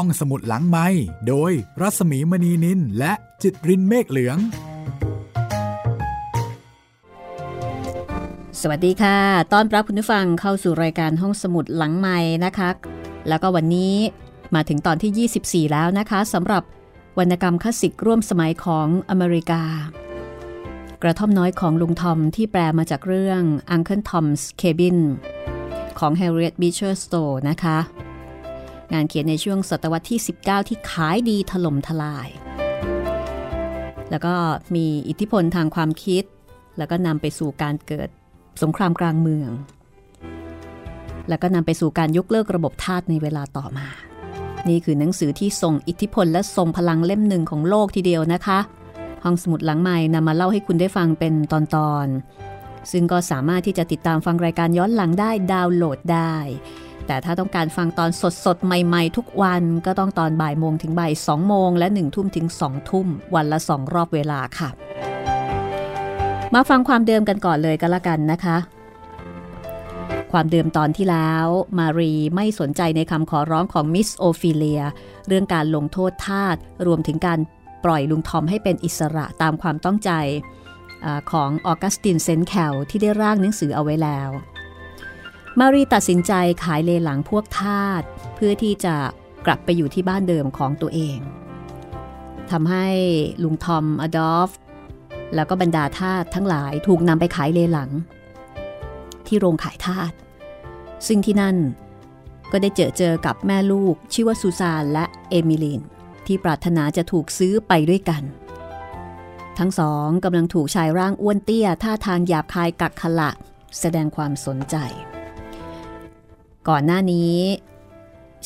ห้องสมุดหลังไม้โดยรัสมีมณีนินและจิตรินเมฆเหลือง สวัสดีค่ะ ต้อนรับคุณผู้ฟังเข้าสู่รายการห้องสมุดหลังไม้นะคะ แล้วก็วันนี้มาถึงตอนที่ 24 แล้วนะคะสำหรับวรรณกรรมคลาสสิกร่วมสมัยของอเมริกา กระท่อมน้อยของลุงทอมที่แปลมาจากเรื่อง Uncle Tom's Cabin ของ Harriet Beecher Stowe นะคะ งานเขียนในช่วงศตวรรษที่ 19 ที่ขายดีถล่มทลาย แล้วก็มีอิทธิพลทางความคิด แล้วก็นำไปสู่การเกิดสงครามกลางเมือง แล้วก็นำไปสู่การยกเลิกระบบทาสในเวลาต่อมา นี่คือหนังสือที่ทรงอิทธิพลและทรงพลังเล่มหนึ่งของโลกทีเดียวนะคะ ห้องสมุดหลังใหม่นำมาเล่าให้คุณได้ฟังเป็นตอนๆซึ่งก็สามารถที่จะติดตามฟังรายการย้อนหลังได้ดาวน์โหลดได้ แต่ถ้าต้องการฟังตอนสดๆ ใหม่ๆ ทุกวันก็ต้องตอนบ่ายโมงถึงบ่ายสองโมงและหนึ่งทุ่มถึงสองทุ่ม วันละสองรอบเวลาค่ะ มาฟังความเดิมกันก่อนเลยก็แล้วกันนะคะ ความเดิมตอนที่แล้ว มารีไม่สนใจในคำขอร้องของมิสโอฟิเลีย เรื่องการลงโทษทาสรวมถึงการปล่อยลุงทอมให้เป็นอิสระตามความต้องใจอของออกัสตินเซนแคลที่ได้ร่างหนังสือเอาไว้แล้ว มารีตัดสินใจขายเลหลังพวกทาสเพื่อที่จะกลับไปอยู่ที่บ้านเดิมของตัวเองทำให้ลุงทอมอดอล์ฟแล้วก็บรรดาทาสทั้งหลายถูกนำไปขายเลหลัง ที่โรงขายทาสซึ่งที่นั่นก็ได้เจอเจอกับแม่ลูกชื่อว่าซูซานและเอมิลีนที่ปรารถนาจะถูกซื้อไปด้วยกัน ทั้งสองกำลังถูกชายร่างอ้วนเตี้ยท่าทางหยาบคายกักขละ แสดงความสนใจ ก่อนหน้านี้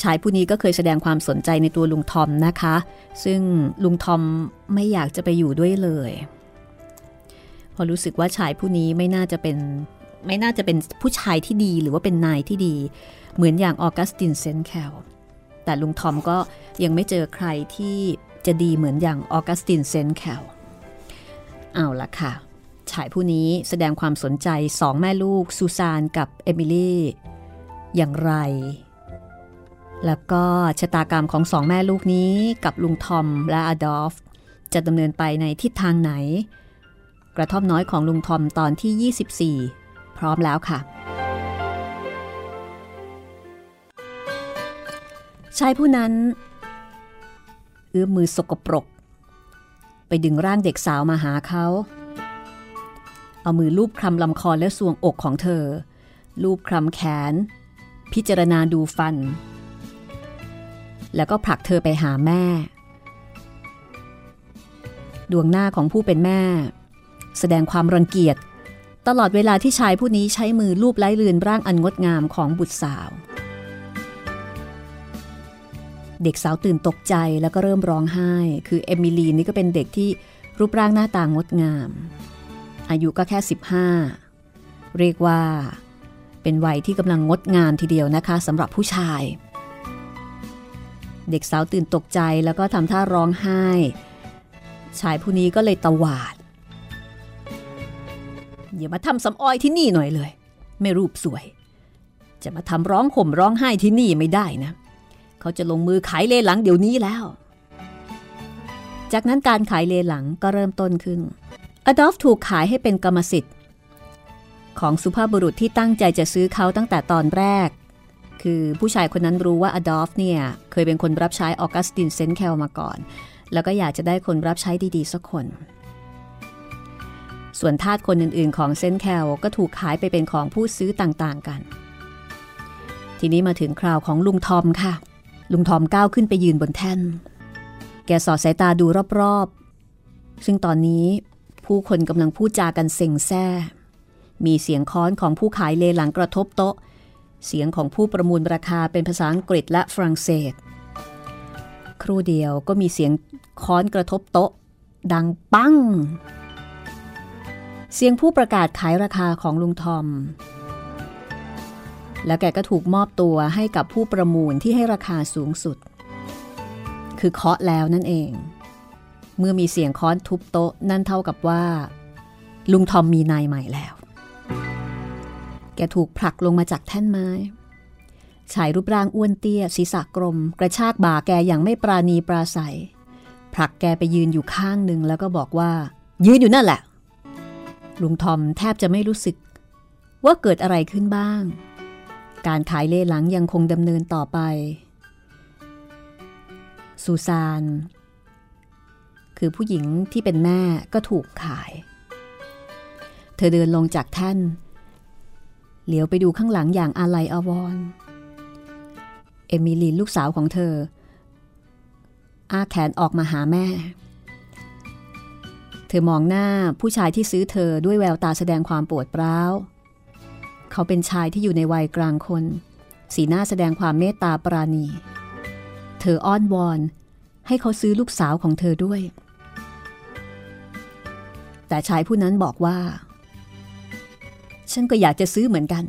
ชายผู้นี้ก็เคยแสดงความสนใจในตัวลุงทอมนะคะ ซึ่งลุงทอมไม่อยากจะไปอยู่ด้วยเลย พอรู้สึกว่าชายผู้นี้ไม่น่าจะเป็นไม่น่าจะเป็นผู้ชายที่ดีหรือว่าเป็นนายที่ดี เหมือนอย่างออกัสตินเซนแคลแต่ลุงทอมก็ยังไม่เจอใครที่จะดีเหมือนอย่างออกัสตินเซนแคลเอาละค่ะ ชายผู้นี้แสดงความสนใจสองแม่ลูกซูซานกับเอมิลี่ อย่างไร แล้วก็ชะตากรรมของสองแม่ลูกนี้กับลุงทอมและอดอล์ฟจะดำเนินไปในทิศทางไหน กระท่อมน้อยของลุงทอมตอนที่ 24 พร้อมแล้วค่ะ ชายผู้นั้น เอื้อมมือสกปรก ไปดึงร่างเด็กสาวมาหาเขาเอามือลูบคลำลำคอและสวงอกของเธอ ลูบคลำแขน พิจารณาดูฟัน แล้วก็ผลักเธอไปหาแม่ ดวงหน้าของผู้เป็นแม่ แสดงความรังเกียจ ตลอดเวลาที่ชายผู้นี้ใช้มือลูบไล้เลือนร่างอันงดงามของบุตรสาว เด็กสาวตื่นตกใจแล้วก็เริ่มร้องไห้ คือเอมิลีนี่ก็เป็นเด็กที่รูปร่างหน้าตางดงาม อายุก็แค่ 15 เรียกว่า เป็นวัยที่กำลังงดงามทีเดียวนะคะสำหรับผู้ชาย เด็กสาวตื่นตกใจแล้วก็ทำท่าร้องไห้ ชายผู้นี้ก็เลยตวาดอย่ามาทำสำออยที่นี่หน่อยเลย ไม่รูปสวย จะมาทำร้องห่มร้องไห้ที่นี่ไม่ได้นะ เขาจะลงมือขายเลหลังเดี๋ยวนี้แล้ว จากนั้นการขายเลหลังก็เริ่มต้นขึ้นอดอล์ฟถูกขายให้เป็นกรรมสิทธิ์ ของสุภาพบุรุษที่ตั้งใจจะซื้อเขาตั้งแต่ตอนแรก คือผู้ชายคนนั้นรู้ว่าอดอล์ฟเนี่ย เคยเป็นคนรับใช้ออกัสตินเซนแคลมาก่อน แล้วก็อยากจะได้คนรับใช้ดีๆสักคน ส่วนทาสคนอื่นๆ ของเซนแคลก็ถูกขายไปเป็นของผู้ซื้อต่างๆกัน ทีนี้มาถึงคราวของลุงทอมค่ะ ลุงทอมก้าวขึ้นไปยืนบนแท่น แกสอดสายตาดูรอบๆ ซึ่งตอนนี้ผู้คนกำลังพูดจากันเซ็งแซ่ มีเสียงค้อนของผู้ขายเลหลังกระทบโต๊ะ เสียงของผู้ประมูลราคาเป็นภาษาอังกฤษและฝรั่งเศส ครู่เดียวก็มีเสียงค้อนกระทบโต๊ะ ดังปัง เสียงผู้ประกาศขายราคาของลุงทอม แล้วแกก็ถูกมอบตัวให้กับผู้ประมูลที่ให้ราคาสูงสุด คือเคาะแล้วนั่นเอง เมื่อมีเสียงค้อนทุบโต๊ะนั่นเท่ากับว่า ลุงทอมมีนายใหม่แล้ว แกถูกผลักลงมาจากแท่นไม้ ชายรูปร่างอ้วนเตี้ย ศีรษะกลม กระชากบ่าแกอย่างไม่ปราณีปราศัย ผลักแกไปยืนอยู่ข้างหนึ่งแล้วก็บอกว่า ยืนอยู่นั่นแหละ ลุงทอมแทบจะไม่รู้สึก ว่าเกิดอะไรขึ้นบ้าง การขายเล่หลังยังคงดำเนินต่อไป ซูซานคือผู้หญิงที่เป็นแม่ก็ถูกขาย เธอเดินลงจากแท่นเหลียวไปดูข้างหลังอย่างอาลัยอาวรณ์เอมิลีนลูกสาวของเธอ อาแขนออกมาหาแม่ เธอมองหน้าผู้ชายที่ซื้อเธอด้วยแววตาแสดงความปวดร้าว เขาเป็นชายที่อยู่ในวัยกลางคน สีหน้าแสดงความเมตตาปราณี เธออ้อนวอนให้เขาซื้อลูกสาวของเธอด้วย แต่ชายผู้นั้นบอกว่า ฉันก็อยากจะซื้อเหมือนกัน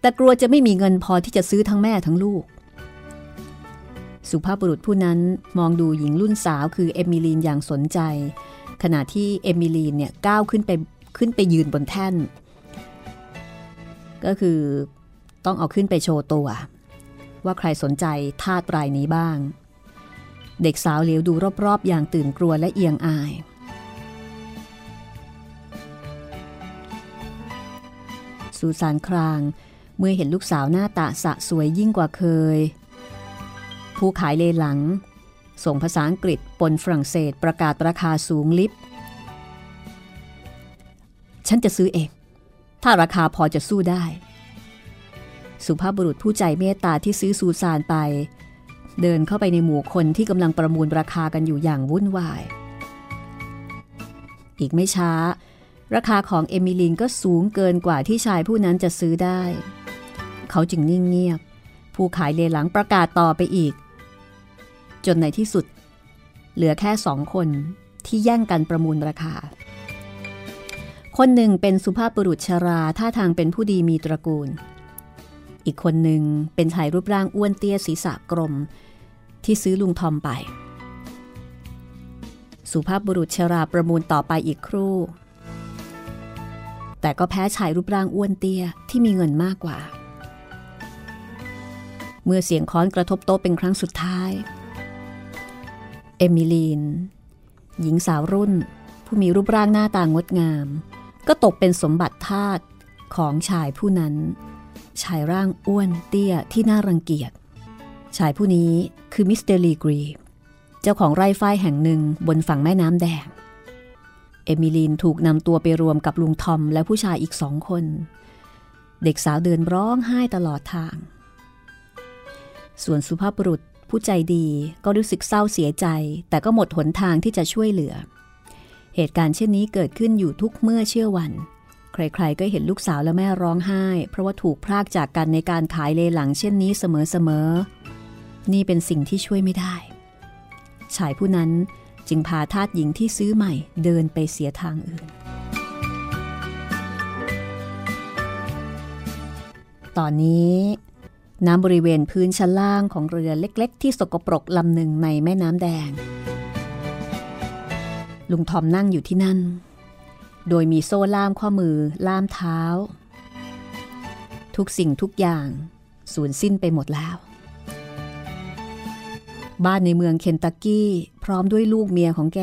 แต่กลัวจะไม่มีเงินพอที่จะซื้อทั้งแม่ทั้งลูก สุภาพบุรุษผู้นั้นมองดูหญิงรุ่นสาวคือเอมิลีนอย่างสนใจ ขณะที่เอมิลีนเนี่ยก้าวขึ้นไปขึ้นไปยืนบนแท่น ก็คือต้องเอาขึ้นไปโชว์ตัว ว่าใครสนใจทาตรายนี้บ้าง เด็กสาวเหลียวดูรอบๆ อย่างตื่นกลัวและเอียงอาย สูสานคราง เมื่อเห็นลูกสาวหน้าตาสะสวยยิ่งกว่าเคย ผู้ขายเลหลัง ส่งภาษาอังกฤษปนฝรั่งเศสประกาศราคาสูงลิบฉันจะซื้อเอง ถ้าราคาพอจะสู้ได้ สุภาพบุรุษผู้ใจเมตตาที่ซื้อซูซานไป เดินเข้าไปในหมู่คนที่กำลังประมูลราคากันอยู่อย่างวุ่นวาย อีกไม่ช้า ราคาของเอมิลินก็สูงเกินกว่าที่ชายผู้นั้นจะซื้อได้ เขาจึงนิ่งเงียบ ผู้ขายเลหลังประกาศต่อไปอีก จนในที่สุด เหลือแค่สองคนที่แย่งกันประมูลราคา คนหนึ่งเป็นสุภาพบุรุษชราท่าทางเป็นผู้ดีมีตระกูล อีกคนหนึ่งเป็นชายรูปร่างอ้วนเตี้ยศีรษะกลม ที่ซื้อลุงทอมไป สุภาพบุรุษชราประมูลต่อไปอีกครู่ แต่ก็แพ้ชายรูปร่างอ้วนเตี้ยที่มีเงินมากกว่า เมื่อเสียงค้อนกระทบโต๊ะเป็นครั้งสุดท้าย เอมิลีน หญิงสาวรุ่น ผู้มีรูปร่างหน้าตางดงาม ก็ตกเป็นสมบัติทาสของชายผู้นั้น ชายร่างอ้วนเตี้ยที่น่ารังเกียจ ชายผู้นี้คือมิสเตอร์ลีกรี เจ้าของไร่ฝ้ายแห่งหนึ่งบนฝั่งแม่น้ำแดง เอมิลีนถูกนำตัวไปรวมกับลุงทอมและผู้ชายอีกสองคน เด็กสาวเดินร้องไห้ตลอดทาง ส่วนสุภาพบุรุษผู้ใจดีก็รู้สึกเศร้าเสียใจ แต่ก็หมดหนทางที่จะช่วยเหลือ เหตุการณ์เช่นนี้เกิดขึ้นอยู่ทุกเมื่อเชื่อวัน ใครๆก็เห็นลูกสาวและแม่ร้องไห้ เพราะว่าถูกพรากจากกันในการขายเลหลังเช่นนี้เสมอๆนี่เป็นสิ่งที่ช่วยไม่ได้ ชายผู้นั้น จึงพาทาสหญิงที่ซื้อใหม่เดินไปเสียทางอื่น ตอนนี้น้ำบริเวณพื้นชั้นล่างของเรือเล็ก ๆ ที่สกปรกลำหนึ่งในแม่น้ำแดง ลุงทอมนั่งอยู่ที่นั่น โดยมีโซ่ล่ามข้อมือล่ามเท้า ทุกสิ่งทุกอย่าง สูญสิ้นไปหมดแล้ว บ้านในเมืองเคนตักกี้ พร้อมด้วยลูกเมียของแก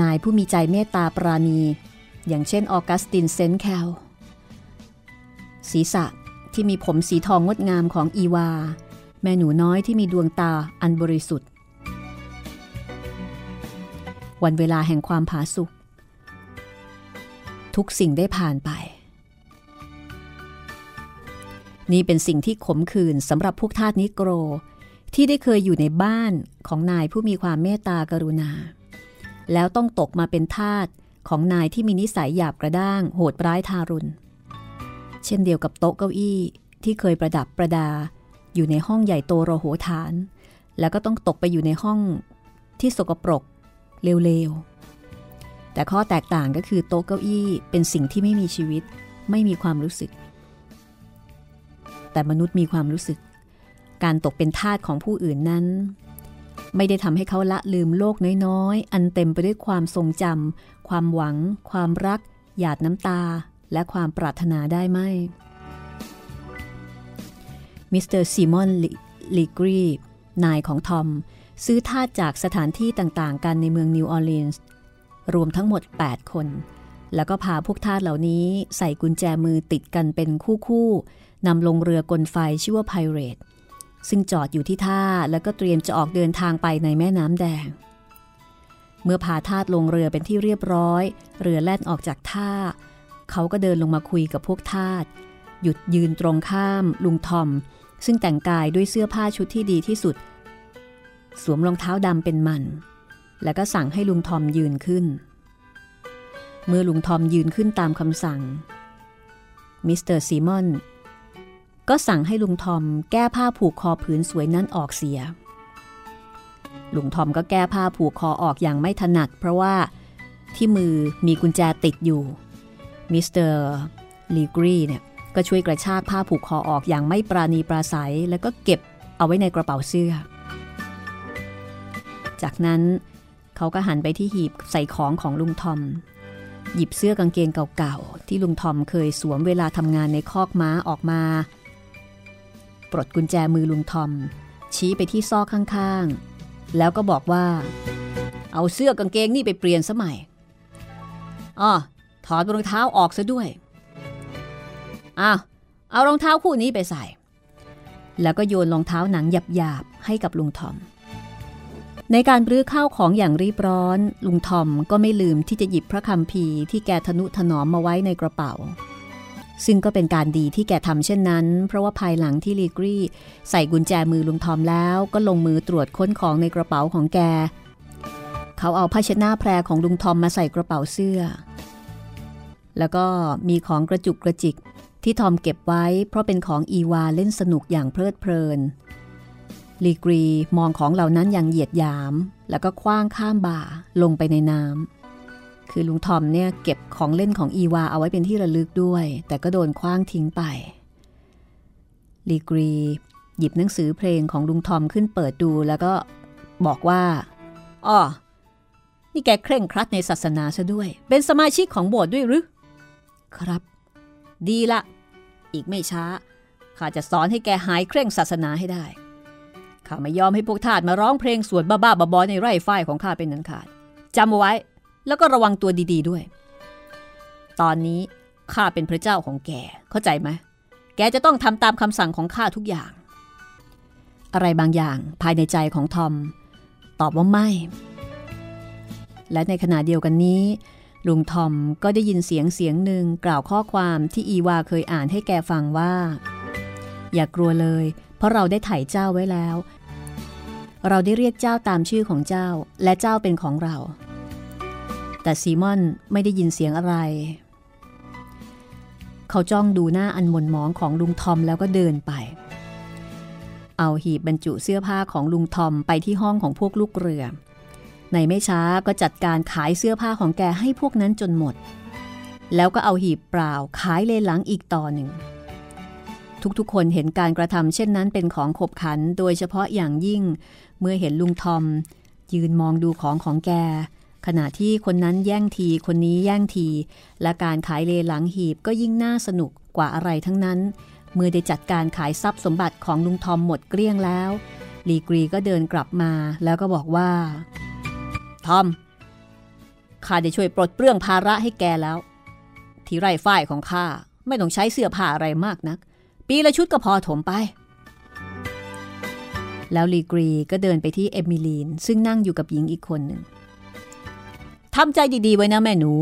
นายผู้มีใจเมตตาปราณี อย่างเช่นออกัสตินเซนแคลศีรษะที่มีผมสีทองงดงามของอีวา แม่หนูน้อยที่มีดวงตาอันบริสุทธิ์ วันเวลาแห่งความผาสุกทุกสิ่งได้ผ่านไป นี่เป็นสิ่งที่ขมขื่นสำหรับพวกทาสนิโกร ที่ได้เคยอยู่ในบ้านของนายผู้มีความเมตตากรุณา แล้วต้องตกมาเป็นทาสของนายที่มีนิสัยหยาบกระด้าง โหดร้ายทารุณ เช่นเดียวกับโต๊ะเก้าอี้ที่เคยประดับประดา อยู่ในห้องใหญ่โตโรโหฐาน แล้วก็ต้องตกไปอยู่ในห้องที่สกปรกเร็วๆ แต่ข้อแตกต่างก็คือโต๊ะเก้าอี้เป็นสิ่งที่ไม่มีชีวิต ไม่มีความรู้สึก แต่มนุษย์มีความรู้สึก การตกเป็นทาสของผู้อื่นนั้น ไม่ได้ทำให้เขาละลืมโลกน้อยๆ อันเต็มไปด้วยความทรงจำความหวัง ความรัก หยาดน้ำตา และความปรารถนาได้ไหมมิสเตอร์ซีมอนลีกรีนายของทอม ซื้อทาสจากสถานที่ต่างๆ กันในเมืองนิวออร์ลีนส์รวมทั้งหมด 8 คน แล้วก็พาพวกทาสเหล่านี้ใส่กุญแจมือติดกันเป็นคู่ๆนำลงเรือกลไฟชื่อว่าไพเรต ซึ่งจอดอยู่ที่ท่าแล้วก็เตรียมจะออกเดินทางไปในแม่น้ำแดง เมื่อพาทาสลงเรือเป็นที่เรียบร้อย เรือแล่นออกจากท่า เขาก็เดินลงมาคุยกับพวกทาสหยุดยืนตรงข้ามลุงทอม ซึ่งแต่งกายด้วยเสื้อผ้าชุดที่ดีที่สุด สวมรองเท้าดำเป็นมัน แล้วก็สั่งให้ลุงทอมยืนขึ้น เมื่อลุงทอมยืนขึ้นตามคำสั่งมิสเตอร์ซีมอน ก็สั่งให้ลุงทอมแก้ผ้าผูกคอผืนสวยนั้นออกเสีย ลุงทอมก็แก้ผ้าผูกคอออกอย่างไม่ถนัด เพราะว่าที่มือมีกุญแจติดอยู่ มิสเตอร์ลีกรีเนี่ยก็ช่วยกระชากผ้าผูกคอออกอย่างไม่ปรานีปราศรัย แล้วก็เก็บเอาไว้ในกระเป๋าเสื้อ จากนั้นเขาก็หันไปที่หีบใส่ของของลุงทอม หยิบเสื้อกางเกงเก่าๆ ที่ลุงทอมเคยสวมเวลาทำงานในคอกม้าออกมา ปลดกุญแจมือลุงทอม ชี้ไปที่ซอกข้างๆ แล้วก็บอกว่า เอาเสื้อกางเกงนี่ไปเปลี่ยนสมัยอ๋อถอดรองเท้าออกซะด้วยอ้าวเอารองเท้าคู่นี้ไปใส่ แล้วก็โยนรองเท้าหนังหยาบๆให้กับลุงทอม ในการรื้อข้าวของอย่างรีบร้อน ลุงทอมก็ไม่ลืมที่จะหยิบพระคำพีที่แกทนุถนอมมาไว้ในกระเป๋า ซึ่งก็เป็นการดีที่แกทำเช่นนั้น เพราะว่าภายหลังที่ลีกรีใส่กุญแจมือลุงทอมแล้วก็ลงมือตรวจค้นของในกระเป๋าของแก เขาเอาผ้าเช็ดหน้าแพรของลุงทอมมาใส่กระเป๋าเสื้อ แล้วก็มีของกระจุกกระจิกที่ทอมเก็บไว้เพราะเป็นของอีวาเล่นสนุกอย่างเพลิดเพลินลีกรีมองของเหล่านั้นอย่างเหยียดหยาม แล้วก็คว้างข้ามบ่าลงไปในน้ำ คือลุงทอมเนี่ยเก็บของเล่นของอีวาเอาไว้เป็นที่ระลึกด้วย แต่ก็โดนคว้างทิ้งไป ลีกรี หยิบหนังสือเพลงของลุงทอมขึ้นเปิดดูแล้วก็บอกว่าอ๋อนี่แกเคร่งครัดในศาสนาซะด้วย เป็นสมาชิกของโบสถ์ด้วยหรือ ครับ ดีละ อีกไม่ช้า ข้าจะสอนให้แกหายเคร่งศาสนาให้ได้ ข้าไม่ยอมให้พวกทาสมาร้องเพลงสวดบ้าๆบอๆในไร่ฝ้ายของข้าเป็นนันขาดจำเอาไว้ แล้วก็ระวังตัวดีๆด้วย ตอนนี้ข้าเป็นพระเจ้าของแกเข้าใจไหมแกจะต้องทำตามคำสั่งของข้าทุกอย่าง อะไรบางอย่างภายในใจของทอม ตอบว่าไม่ และในขณะเดียวกันนี้ ลุงทอมก็ได้ยินเสียงเสียงหนึ่งกล่าวข้อความที่อีวาเคยอ่านให้แกฟังว่า อย่ากลัวเลย เพราะเราได้ไถ่เจ้าไว้แล้ว เราได้เรียกเจ้าตามชื่อของเจ้า และเจ้าเป็นของเรา แต่ซีมอนไม่ได้ยินเสียงอะไร เขาจ้องดูหน้าอันหม่นหมองของลุงทอมแล้วก็เดินไป เอาหีบบรรจุเสื้อผ้าของลุงทอมไปที่ห้องของพวกลูกเรือ ในไม่ช้าก็จัดการขายเสื้อผ้าของแกให้พวกนั้นจนหมด แล้วก็เอาหีบเปล่าขายเลหลังอีกต่อหนึ่งทุกๆ คนเห็นการกระทำเช่นนั้นเป็นของขบขัน โดยเฉพาะอย่างยิ่ง เมื่อเห็นลุงทอม ยืนมองดูของของแก ขณะที่คนนั้นแย่งทีคนนี้แย่งที และการขายเลหลังหีบก็ยิ่งน่าสนุกกว่าอะไรทั้งนั้น เมื่อได้จัดการขายทรัพย์สมบัติของลุงทอมหมดเกลี้ยงแล้วลีกรีก็เดินกลับมาแล้วก็บอกว่า ทอมข้าได้ช่วยปลดเปลื้องภาระให้แกแล้ว ที่ไร่ฝ้ายของข้าไม่ต้องใช้เสื้อผ้าอะไรมากนัก ปีละชุดก็พอถมไป แล้วลีกรีก็เดินไปที่เอมิลีน ซึ่งนั่งอยู่กับหญิงอีกคนหนึ่ง ทำใจดีๆไว้นะแม่หนู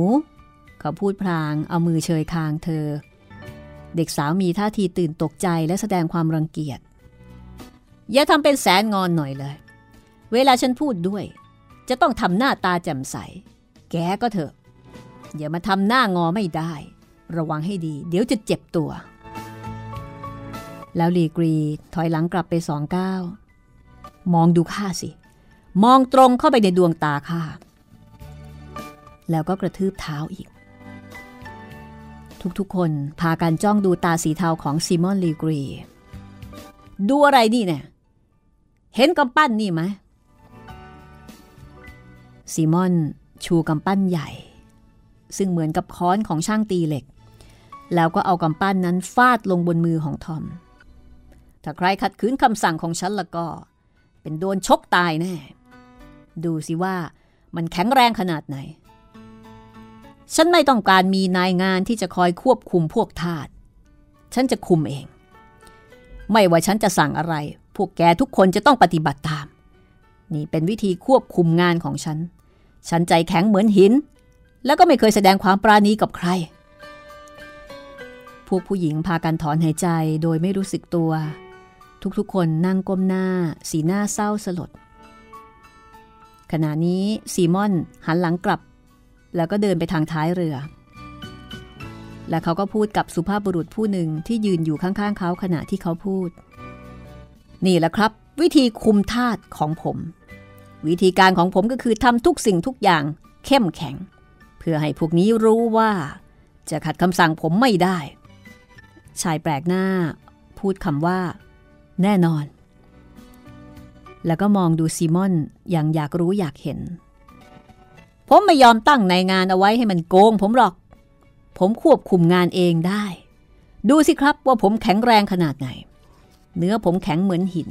เขาพูดพลางเอามือเชยคางเธอ เด็กสาวมีท่าทีตื่นตกใจและแสดงความรังเกียจ อย่าทำเป็นแสนงอนหน่อยเลย เวลาฉันพูดด้วย จะต้องทำหน้าตาแจ่มใส แกก็เถอะ อย่ามาทำหน้างอไม่ได้ ระวังให้ดี เดี๋ยวจะเจ็บตัว แล้วลีกรีถอยหลังกลับไปสองก้าวมองดูข้าสิ มองตรงเข้าไปในดวงตาข้า แล้วก็กระทืบเท้าอีก ทุกๆคนพากันจ้องดูตาสีเทาของซิมอนลีกรี ดูอะไรนี่เนี่ย เห็นกำปั้นนี่ไหมซิมอนชูกำปั้นใหญ่ ซึ่งเหมือนกับค้อนของช่างตีเหล็ก แล้วก็เอากำปั้นนั้นฟาดลงบนมือของทอม ถ้าใครขัดขืนคำสั่งของฉันล้วก็ เป็นโดนชกตายแน่ ดูสิว่ามันแข็งแรงขนาดไหน ฉันไม่ต้องการมีนายงานที่จะคอยควบคุมพวกทาส ฉันจะคุมเอง ไม่ว่าฉันจะสั่งอะไร พวกแกทุกคนจะต้องปฏิบัติตาม นี่เป็นวิธีควบคุมงานของฉัน ฉันใจแข็งเหมือนหิน แล้วก็ไม่เคยแสดงความปราณีกับใคร พวกผู้หญิงพากันถอนหายใจโดยไม่รู้สึกตัว ทุกๆคนนั่งก้มหน้า สีหน้าเศร้าสลดขณะนี้ซีมอนหันหลังกลับ แล้วก็เดินไปทางท้ายเรือ และเขาก็พูดกับสุภาพบุรุษผู้หนึ่งที่ยืนอยู่ข้างๆเขาขณะที่เขาพูด นี่แหละครับ วิธีคุมทาสของผม วิธีการของผมก็คือทำทุกสิ่งทุกอย่างเข้มแข็ง เพื่อให้พวกนี้รู้ว่า จะขัดคำสั่งผมไม่ได้ ชายแปลกหน้า พูดคำว่า แน่นอน แล้วก็มองดูซีมอนอย่างอยากรู้อยากเห็น ผมไม่ยอมตั้งในงานเอาไว้ให้มันโกง ผมหรอก ผมควบคุมงานเองได้ ดูสิครับว่าผมแข็งแรงขนาดไหน เนื้อผมแข็งเหมือนหิน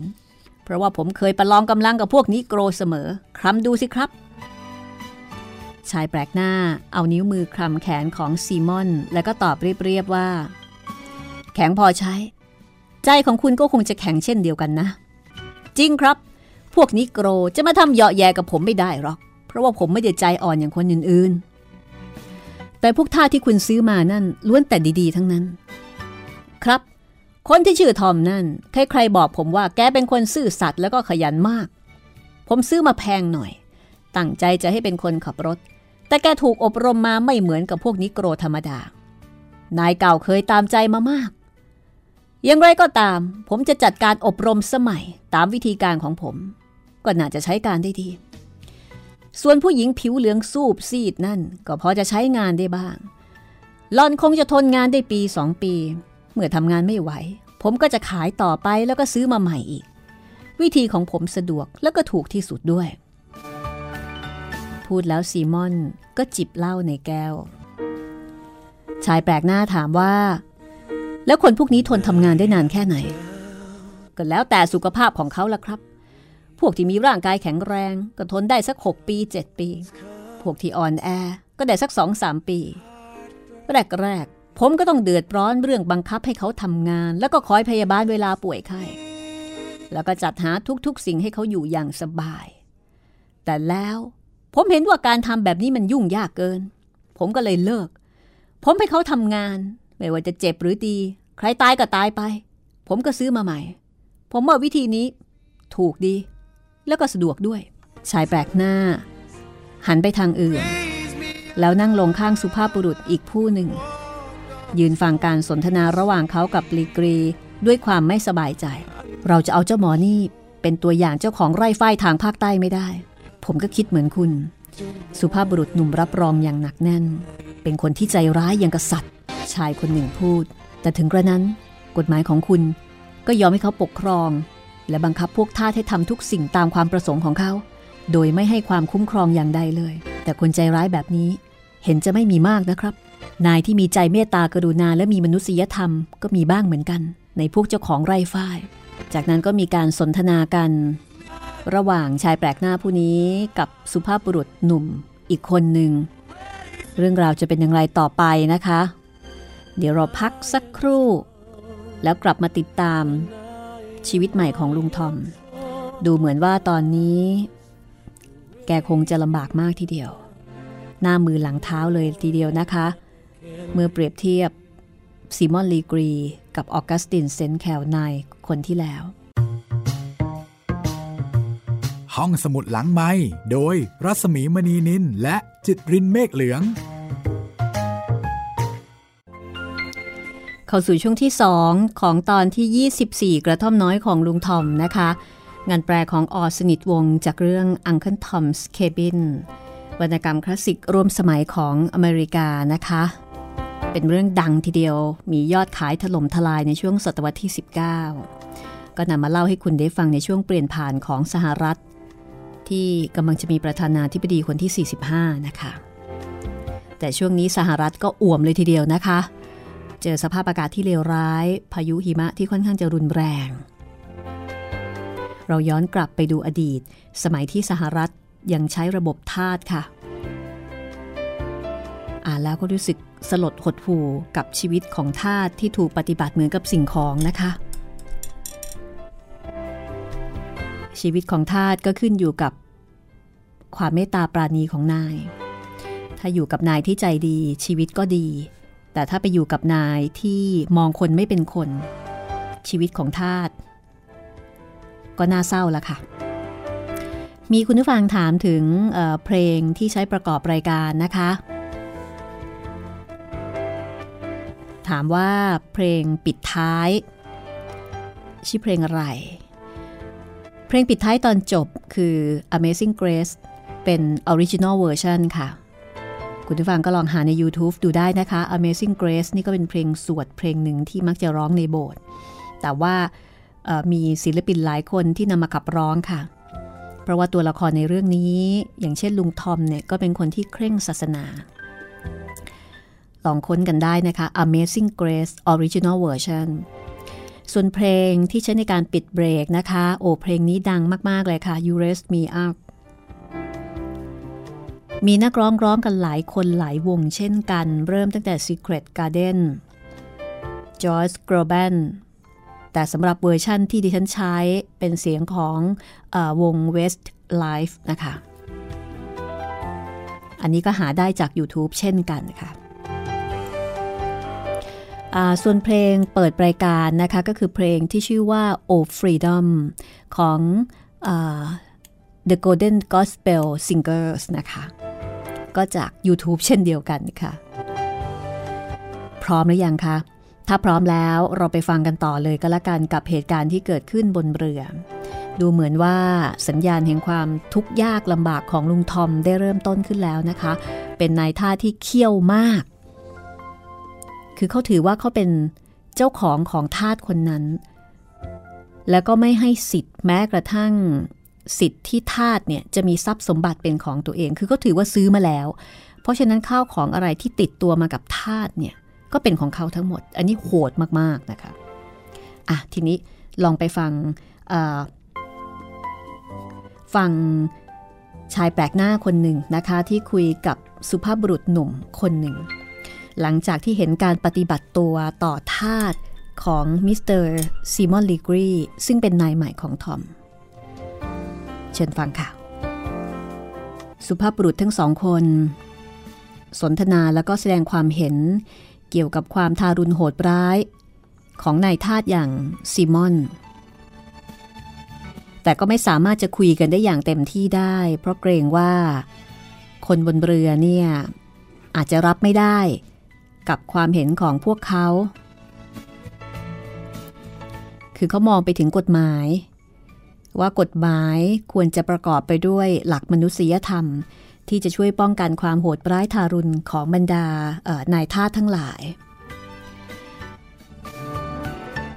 เพราะว่าผมเคยประลองกำลังกับพวกนี้โกรเสมอ คลำดูสิครับ ชายแปลกหน้าเอานิ้วมือคลำแขนของซีมอน แล้วก็ตอบเรียบๆว่า แข็งพอใช้ ใจของคุณก็คงจะแข็งเช่นเดียวกันนะ จริงครับ พวกนี้โกรจะมาทำเหยาะแยกับผมไม่ได้หรอก ราะว่าผมไม่ได้ใจอ่อนอย่างคนอื่นๆ แต่พวกท่าที่คุณซื้อมานั่นล้วนแต่ดีๆ ทั้งนั้น ครับ คนที่ชื่อทอมนั่น ใครๆบอกผมว่าแกเป็นคนซื่อสัตย์แล้วก็ขยันมาก ผมซื้อมาแพงหน่อย ตั้งใจจะให้เป็นคนขับรถ แต่แกถูกอบรมมาไม่เหมือนกับพวกนิโกรธรรมดา นายเก่าเคยตามใจมามากอย่างไรก็ตาม ผมจะจัดการอบรมสมัยตามวิธีการของผม ก็น่าจะใช้การได้ดี ส่วนผู้หญิงผิวเหลืองสูบซีดนั่น ก็พอจะใช้งานได้บ้างหลอนคงจะทนงานได้ปีสองปี เมื่อทำงานไม่ไหว ผมก็จะขายต่อไปแล้วก็ซื้อมาใหม่อีก วิธีของผมสะดวกแล้วก็ถูกที่สุดด้วย พูดแล้วซีมอนก็จิบเหล้าในแก้ว ชายแปลกหน้าถามว่า แล้วคนพวกนี้ทนทำงานได้นานแค่ไหนก็แล้วแต่สุขภาพของเขาละครับ พวกที่มีร่างกายแข็งแรงก็ทนได้สัก 6 ปี 7 ปี พวกที่อ่อนแอก็ได้สัก2-3ปี แรกๆ ผมก็ต้องเดือดร้อนเรื่องบังคับให้เขาทำงาน แล้วก็คอยพยาบาลเวลาป่วยไข้ แล้วก็จัดหาทุกๆ สิ่งให้เขาอยู่อย่างสบาย แต่แล้วผมเห็นว่าการทำแบบนี้มันยุ่งยากเกิน ผมก็เลยเลิก ผมให้เขาทำงาน ไม่ว่าจะเจ็บหรือดี ใครตายก็ตายไป ผมก็ซื้อมาใหม่ ผมว่าวิธีนี้ ถูกดี แล้วก็สะดวกด้วย ชายแปลกหน้า หันไปทางอื่น แล้วนั่งลงข้างสุภาพบุรุษอีกผู้หนึ่ง ยืนฟังการสนทนาระหว่างเขากับลีกรี ด้วยความไม่สบายใจ เราจะเอาเจ้าหมอนี่เป็นตัวอย่างเจ้าของไร่ฝ้ายทางภาคใต้ไม่ได้ ผมก็คิดเหมือนคุณ สุภาพบุรุษหนุ่มรับรองอย่างหนักแน่น เป็นคนที่ใจร้ายอย่างกษัตริย์ ชายคนหนึ่งพูด แต่ถึงกระนั้น กฎหมายของคุณก็ยอมให้เขาปกครอง และบังคับพวกทาสให้ทำทุกสิ่งตามความประสงค์ของเขา โดยไม่ให้ความคุ้มครองอย่างใดเลย แต่คนใจร้ายแบบนี้ เห็นจะไม่มีมากนะครับ นายที่มีใจเมตตากรุณาและมีมนุษยธรรมก็มีบ้างเหมือนกัน ในพวกเจ้าของไร่ฝ้าย จากนั้นก็มีการสนทนากัน ระหว่างชายแปลกหน้าผู้นี้กับสุภาพบุรุษหนุ่มอีกคนหนึ่งเรื่องราวจะเป็นอย่างไรต่อไปนะคะ เดี๋ยวเราพักสักครู่ แล้วกลับมาติดตาม ชีวิตใหม่ของลุงทอม ดูเหมือนว่าตอนนี้ แกคงจะลำบากมากทีเดียว หน้ามือหลังเท้าเลยทีเดียวนะคะ เมื่อเปรียบเทียบซีมอนลีกรี กับออกัสตินเซนแคลนายคนที่แล้ว ห้องสมุดหลังไม้โดยรัศมีมณีนินและจิตรินเมฆเหลือง เข้าสู่ช่วงที่ 2 ของตอนที่ 24 กระท่อมน้อยของลุงทอมนะคะ งานแปลของออสนิทวงจากเรื่อง Uncle Tom's Cabin วรรณกรรมคลาสสิกร่วมสมัยของอเมริกานะคะ เป็นเรื่องดังทีเดียวมียอดขายถล่มทลายในช่วงศตวรรษที่ 19 ก็นำมาเล่าให้คุณได้ฟังในช่วงเปลี่ยนผ่านของสหรัฐ ที่กำลังจะมีประธานาธิบดีคนที่ 45 นะคะ แต่ช่วงนี้สหรัฐก็อ่วมเลยทีเดียวนะคะ เจอสภาพอากาศที่เลวร้าย พายุหิมะที่ค่อนข้างจะรุนแรง เราย้อนกลับไปดูอดีต สมัยที่สหรัฐยังใช้ระบบทาสค่ะ อ่านแล้วก็รู้สึกสลดหดหู่กับชีวิตของทาสที่ถูกปฏิบัติเหมือนกับสิ่งของนะคะ ชีวิตของทาสก็ขึ้นอยู่กับ ความเมตตาปราณีของนาย ถ้าอยู่กับนายที่ใจดีชีวิตก็ดี แต่ถ้าไปอยู่กับนายที่มองคนไม่เป็นคน ชีวิตของทาสก็น่าเศร้าละค่ะ มีคุณผู้ฟังถามถึงเเพลงที่ใช้ประกอบรายการนะคะ ถามว่าเพลงปิดท้าย ชื่อเพลงอะไร เพลงปิดท้ายตอนจบคือ Amazing Grace เป็น Original Version ค่ะ คุณผู้ฟังก็ลองหาใน YouTube ดูได้นะคะ Amazing Grace นี่ก็เป็นเพลงสวดเพลงหนึ่งที่มักจะร้องในโบสถ์แต่ว่ามีศิลปินหลายคนที่นำมาขับร้องค่ะ เพราะว่าตัวละครในเรื่องนี้ อย่างเช่นลุงทอมเนี่ยก็เป็นคนที่เคร่งศาสนา ลองค้นกันได้นะคะ Amazing Grace Original Version ส่วนเพลงที่ใช้ในการปิดเบรกนะคะ โอ้เพลงนี้ดังมาก ๆ เลยค่ะ You Raise Me Up มีนักร้องร้องกันหลายคนหลายวงเช่นกัน เริ่มตั้งแต่ Secret Garden Joyce Groban แต่สำหรับเวอร์ชั่นที่ดิฉันใช้เป็นเสียงของอวง West Life นะคะ อันนี้ก็หาได้จาก YouTube เช่นกันค่ะส่วนเพลงเปิดรายการนะคะ ก็คือเพลงที่ชื่อว่า O Freedom ของ The Golden Gospel Singers นะคะ ก็จาก YouTube เช่นเดียวกันค่ะ พร้อมหรือยังคะ ถ้าพร้อมแล้วเราไปฟังกันต่อเลยก็แล้วกันกับเหตุการณ์ที่เกิดขึ้นบนเรือ ดูเหมือนว่าสัญญาณแห่งความทุกข์ยากลำบากของลุงทอมได้เริ่มต้นขึ้นแล้วนะคะ เป็นนายท่าที่เขี้ยวมาก คือเขาถือว่าเขาเป็นเจ้าของของทาสคนนั้น แล้วก็ไม่ให้สิทธิ์แม้กระทั่ง สิทธิ์ที่ทาสเนี่ยจะมีทรัพย์สมบัติเป็นของตัวเอง คือเขาถือว่าซื้อมาแล้ว เพราะฉะนั้นข้าวของอะไรที่ติดตัวมากับทาสเนี่ยก็เป็นของเขาทั้งหมด อันนี้โหดมากๆนะคะอะทีนี้ลองไปฟังฟังชายแปลกหน้าคนหนึ่งนะคะที่คุยกับสุภาพบุรุษหนุ่มคนหนึ่ง หลังจากที่เห็นการปฏิบัติตัวต่อทาสของมิสเตอร์ซีมอนลีกรีซึ่งเป็นนายใหม่ของทอม เชิญฟังค่ะ สุภาพบุรุษทั้งสองคน สนทนาแล้วก็แสดงความเห็นเกี่ยวกับความทารุณโหดร้าย ของนายทาสอย่างซิมอน แต่ก็ไม่สามารถจะคุยกันได้อย่างเต็มที่ได้ เพราะเกรงว่าคนบนเรือเนี่ยอาจจะรับไม่ได้กับความเห็นของพวกเขา คือเขามองไปถึงกฎหมาย ว่ากฎหมายควรจะประกอบไปด้วยหลักมนุษยธรรม ที่จะช่วยป้องกันความโหดร้ายทารุณของบรรดานายทาสทั้งหลาย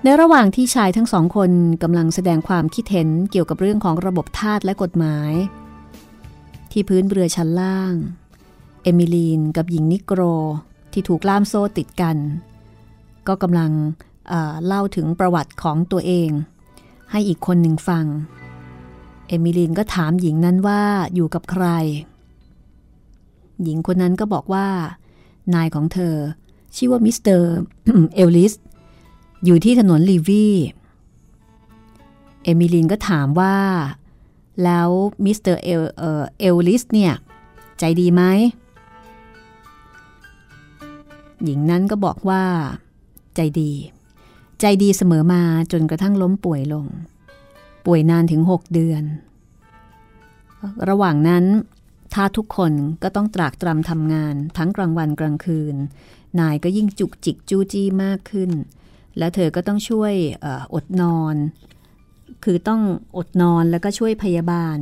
ในระหว่างที่ชายทั้งสองคนกำลังแสดงความคิดเห็นเกี่ยวกับเรื่องของระบบทาสและกฎหมาย ที่พื้นเรือชั้นล่าง เอมิลีนกับหญิงนิโกรที่ถูกล่ามโซ่ติดกัน ก็กำลังเเล่าถึงประวัติของตัวเอง ให้อีกคนหนึ่งฟัง เอมิลีนก็ถามหญิงนั้นว่าอยู่กับใคร หญิงคนนั้นก็บอกว่า นายของเธอ ชื่อว่ามิสเตอร์เอลลิสอยู่ที่ถนนลีวีเอมิลินก็ถามว่า แล้วมิสเตอร์เอลเอลลิสเนี่ย ใจดีไหมหญิงนั้นก็บอกว่า ใจดี ใจดีเสมอมาจนกระทั่งล้มป่วยลง ป่วยนานถึงหกเดือน ระหว่างนั้นถ้าทุกคนก็ต้องตรากตรำทำงานทั้งกลางวันกลางคืน นายก็ยิ่งจุกจิกจู้จี้มากขึ้น แล้วเธอก็ต้องช่วยออดนอน คือต้องอดนอนแล้วก็ช่วยพยาบาล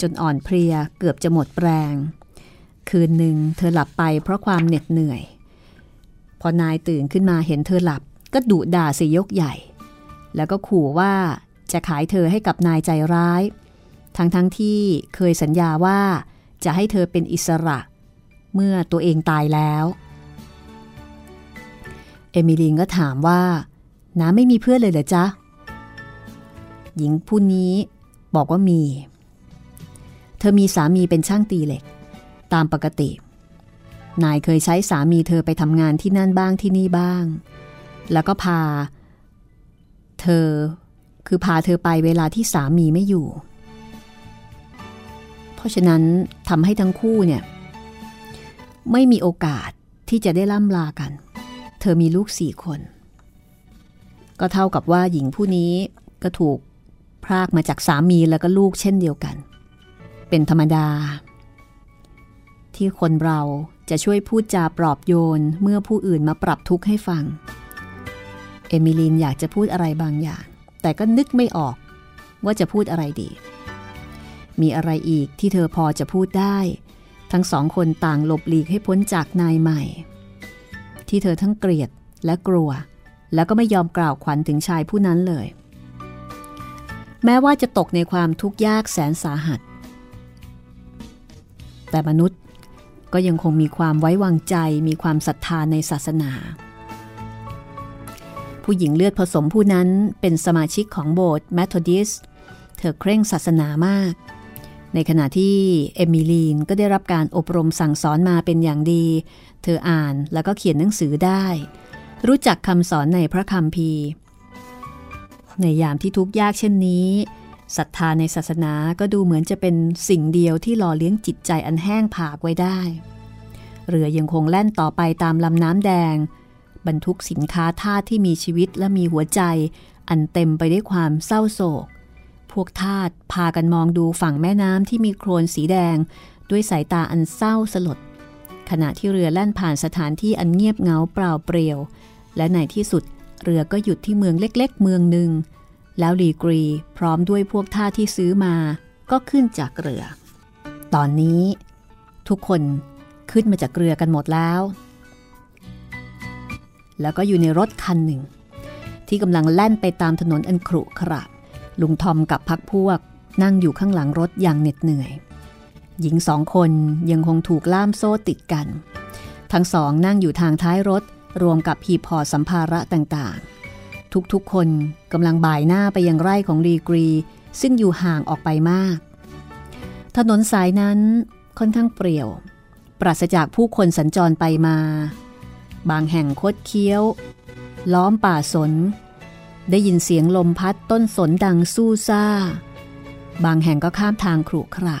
จนอ่อนเพลียเกือบจะหมดแรง คืนหนึ่งเธอหลับไปเพราะความเหน็ดเหนื่อย พอนายตื่นขึ้นมาเห็นเธอหลับ ก็ดุด่าเสียยกใหญ่ แล้วก็ขู่ว่าจะขายเธอให้กับนายใจร้าย ทั้งทั้งที่เคยสัญญาว่าจะให้เธอเป็นอิสระ เมื่อตัวเองตายแล้ว เอมิลีนก็ถามว่าน้าไม่มีเพื่อนเลยเหรอจ๊ะ หญิงผู้นี้บอกว่ามี เธอมีสามีเป็นช่างตีเหล็ก ตามปกติ นายเคยใช้สามีเธอไปทำงานที่นั่นบ้างที่นี่บ้าง แล้วก็พา เธอคือพาเธอไปเวลาที่สามีไม่อยู่ เพราะฉะนั้นทำให้ทั้งคู่เนี่ย ไม่มีโอกาสที่จะได้ล่ำลากัน เธอมีลูกสี่คน ก็เท่ากับว่าหญิงผู้นี้ก็ถูกพรากมาจากสามีแล้วก็ลูกเช่นเดียวกัน เป็นธรรมดา ที่คนเราจะช่วยพูดจาปลอบโยนเมื่อผู้อื่นมาปรับทุกข์ให้ฟัง เอมิลีนอยากจะพูดอะไรบางอย่าง แต่ก็นึกไม่ออกว่าจะพูดอะไรดี มีอะไรอีกที่เธอพอจะพูดได้ ทั้งสองคนต่างหลบหลีกให้พ้นจากนายใหม่ ที่เธอทั้งเกลียดและกลัว แล้วก็ไม่ยอมกล่าวขวัญถึงชายผู้นั้นเลย แม้ว่าจะตกในความทุกข์ยากแสนสาหัส แต่มนุษย์ก็ยังคงมีความไว้วางใจมีความศรัทธาในศาสนา ผู้หญิงเลือดผสมผู้นั้นเป็นสมาชิกของโบสถ์แมทอดิส เธอเคร่งศาสนามาก ในขณะที่เอมิลีนก็ได้รับการอบรมสั่งสอนมาเป็นอย่างดี เธออ่านแล้วก็เขียนหนังสือได้ รู้จักคำสอนในพระคัมภีร์ในยามที่ทุกข์ยากเช่นนี้ศรัทธาในศาสนาก็ดูเหมือนจะเป็นสิ่งเดียวที่หล่อเลี้ยงจิตใจอันแห้งผากไว้ได้ เรือยังคงแล่นต่อไปตามลำน้ำแดง บรรทุกสินค้าทาสที่มีชีวิตและมีหัวใจ อันเต็มไปด้วยความเศร้าโศก พวกทาสพากันมองดูฝั่งแม่น้ำที่มีโคลนสีแดง ด้วยสายตาอันเศร้าสลด ขณะที่เรือแล่นผ่านสถานที่อันเงียบเงาเปล่าเปลี่ยว และในที่สุดเรือก็หยุดที่เมืองเล็กๆ เมืองหนึ่ง แล้วลีกรีพร้อมด้วยพวกท่าที่ซื้อมา ก็ขึ้นจากเรือ ตอนนี้ ทุกคนขึ้นมาจากเรือกันหมดแล้ว แล้วก็อยู่ในรถคันหนึ่ง ที่กำลังแล่นไปตามถนนอันครุขระลุงทอมกับพักพวกนั่งอยู่ข้างหลังรถอย่างเหน็ดเหนื่อย หญิงสองคนยังคงถูกล่ามโซ่ติดกัน ทั้งสองนั่งอยู่ทางท้ายรถรวมกับหีบห่อสัมภาระต่างๆ ทุกๆคนกำลังบ่ายหน้าไปยังไร่ของรีกรี ซึ่งอยู่ห่างออกไปมาก ถนนสายนั้นค่อนข้างเปรี่ยว ปราศจากผู้คนสัญจรไปมา บางแห่งคดเคี้ยว ล้อมป่าสน ได้ยินเสียงลมพัดต้นสนดังสู้ซ่า บางแห่งก็ข้ามทางครุขระ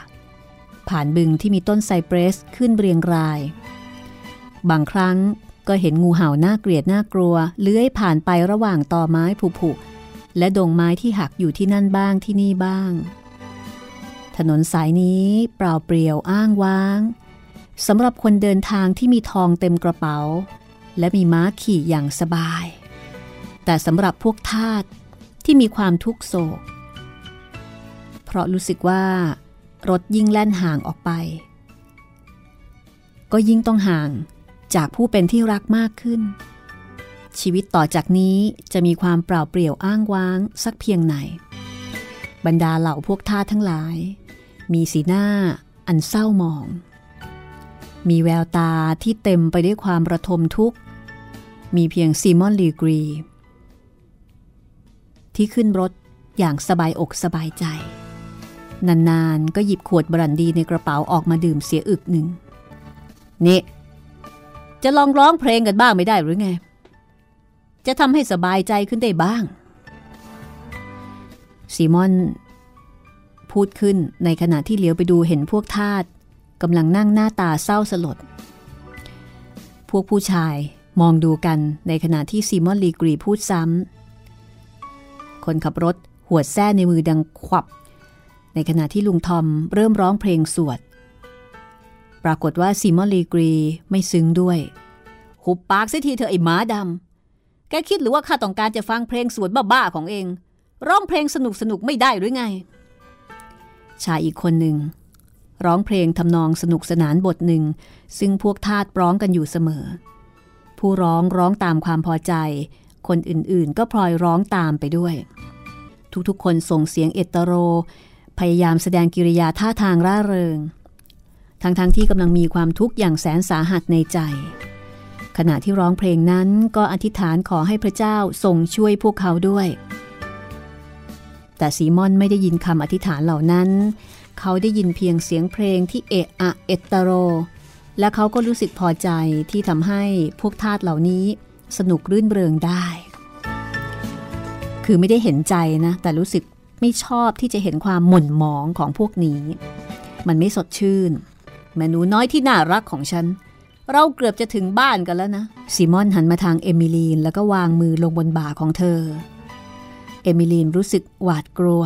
ผ่านบึงที่มีต้นไซเปรสขึ้นเรียงราย บางครั้งก็เห็นงูเห่าน่าเกลียดน่ากลัว เลื้อยผ่านไประหว่างตอไม้ผุๆและดงไม้ที่หักอยู่ที่นั่นบ้างที่นี่บ้าง ถนนสายนี้เปล่าเปลี่ยวอ้างว้างสำหรับคนเดินทางที่มีทองเต็มกระเป๋า และมีม้าขี่อย่างสบาย แต่สำหรับพวกทาสที่มีความทุกโศก เพราะรู้สึกว่ารถยิ่งแล่นห่างออกไป ก็ยิ่งต้องห่างจากผู้เป็นที่รักมากขึ้น ชีวิตต่อจากนี้จะมีความเปล่าเปลี่ยวอ้างว้างสักเพียงไหน บรรดาเหล่าพวกท่าทั้งหลาย มีสีหน้าอันเศร้าหมอง มีแววตาที่เต็มไปด้วยความระทมทุกข์ มีเพียงซีมอนลีกรี ที่ขึ้นรถอย่างสบายอกสบายใจ นานๆ ก็หยิบขวดบรันดีในกระเป๋าออกมาดื่มเสียอึกหนึ่ง นี่ จะลองร้องเพลงกันบ้างไม่ได้หรือไง จะทำให้สบายใจขึ้นได้บ้าง ซีมอนพูดขึ้นในขณะที่เหลียวไปดูเห็นพวกทาส กำลังนั่งหน้าตาเศร้าสลด พวกผู้ชายมองดูกันในขณะที่ซีมอนลีกรีพูดซ้ำ คนขับรถหัวแส้ในมือดังขวับ ในขณะที่ลุงทอมเริ่มร้องเพลงสวด ปรากฏว่าซีมอนลีกรีไม่ซึ้งด้วย หุบปากเสียทีเธอไอ้หมาดำ แกคิดหรือว่าข้าต้องการจะฟังเพลงสวดบ้าๆของเอง ร้องเพลงสนุกสนุกไม่ได้หรือไง ชายอีกคนหนึ่ง ร้องเพลงทำนองสนุกสนานบทหนึ่ง ซึ่งพวกทาสร้องกันอยู่เสมอ ผู้ร้องร้องตามความพอใจ คนอื่นๆ ก็พลอยร้องตามไปด้วย ทุกๆ คนส่งเสียงเอตโร พยายามแสดงกิริยาท่าทางร่าเริง ทั้งๆทที่กำลังมีความทุกข์อย่างแสนสาหัสในใจ ขณะที่ร้องเพลงนั้นก็อธิษฐานขอให้พระเจ้าทรงช่วยพวกเขาด้วยแแต่ซีมอนไม่ได้ยินคำอธิษฐานเหล่านั้น เขาได้ยินเพียงเสียงเพลงที่เอะอะเอตโร และเขาก็รู้สึกพอใจที่ทำให้พวกทาสเหล่านี้สนุกรื่นเริงได้ คือไม่ได้เห็นใจนะ แต่รู้สึกไม่ชอบที่จะเห็นความหม่นหมองของพวกนี้ มันไม่สดชื่นแม่หนูน้อยที่น่ารักของฉัน เราเกือบจะถึงบ้านกันแล้วนะซีมอนหันมาทางเอมิลีน แล้วก็วางมือลงบนบ่าของเธอ เอมิลีนรู้สึกหวาดกลัว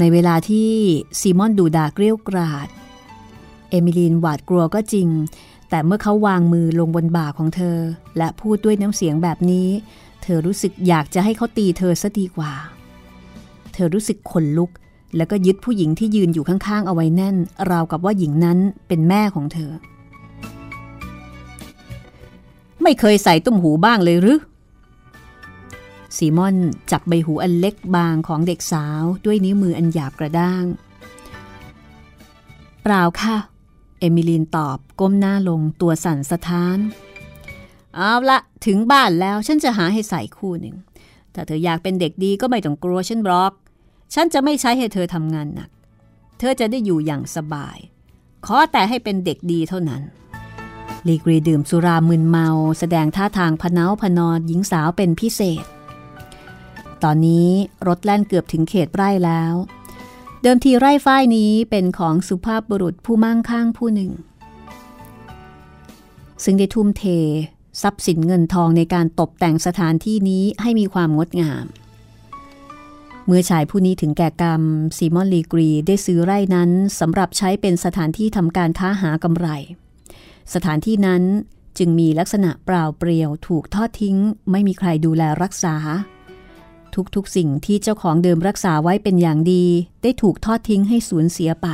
ในเวลาที่ซีมอนดูด่าเกลี้ยกราด เอมิลีนหวาดกลัวก็จริง แต่เมื่อเขาวางมือลงบนบ่าของเธอ และพูดด้วยน้ำเสียงแบบนี้ เธอรู้สึกอยากจะให้เขาตีเธอซะดีกว่า เธอรู้สึกขนลุก แล้วก็ยึดผู้หญิงที่ยืนอยู่ข้างๆ เอาไว้แน่น ราวกับว่าหญิงนั้นเป็นแม่ของเธอ ไม่เคยใส่ตุ้มหูบ้างเลยหรือ ซีมอนจับใบหูอันเล็กบางของเด็กสาวด้วยนิ้วมืออันหยาบกระด้าง เปล่าค่ะ เอมิลีนตอบก้มหน้าลงตัวสั่นสะท้าน เอาละถึงบ้านแล้วฉันจะหาให้ใส่คู่หนึ่ง ถ้าเธออยากเป็นเด็กดีก็ไม่ต้องกลัวฉันบล็อก ฉันจะไม่ใช้ให้เธอทำงานหนัก เธอจะได้อยู่อย่างสบาย ขอแต่ให้เป็นเด็กดีเท่านั้นลีกรีดื่มสุรามึนเมา แสดงท่าทางพเนาพนอดหญิงสาวเป็นพิเศษ ตอนนี้รถแล่นเกือบถึงเขตไร่แล้ว เดิมทีไร่ฝ้ายนี้เป็นของสุภาพบุรุษผู้มั่งคั่งผู้หนึ่ง ซึ่งได้ทุ่มเท ทรัพย์สินเงินทองในการตกแต่งสถานที่นี้ให้มีความงดงาม เมื่อชายผู้นี้ถึงแก่กรรมซีมอนลีกรีได้ซื้อไร่นั้นสำหรับใช้เป็นสถานที่ทำการค้าหากำไร สถานที่นั้นจึงมีลักษณะเปล่าเปลี่ยวถูกทอดทิ้ง ไม่มีใครดูแลรักษา ทุกๆสิ่งที่เจ้าของเดิมรักษาไว้เป็นอย่างดี ได้ถูกทอดทิ้งให้สูญเสียไป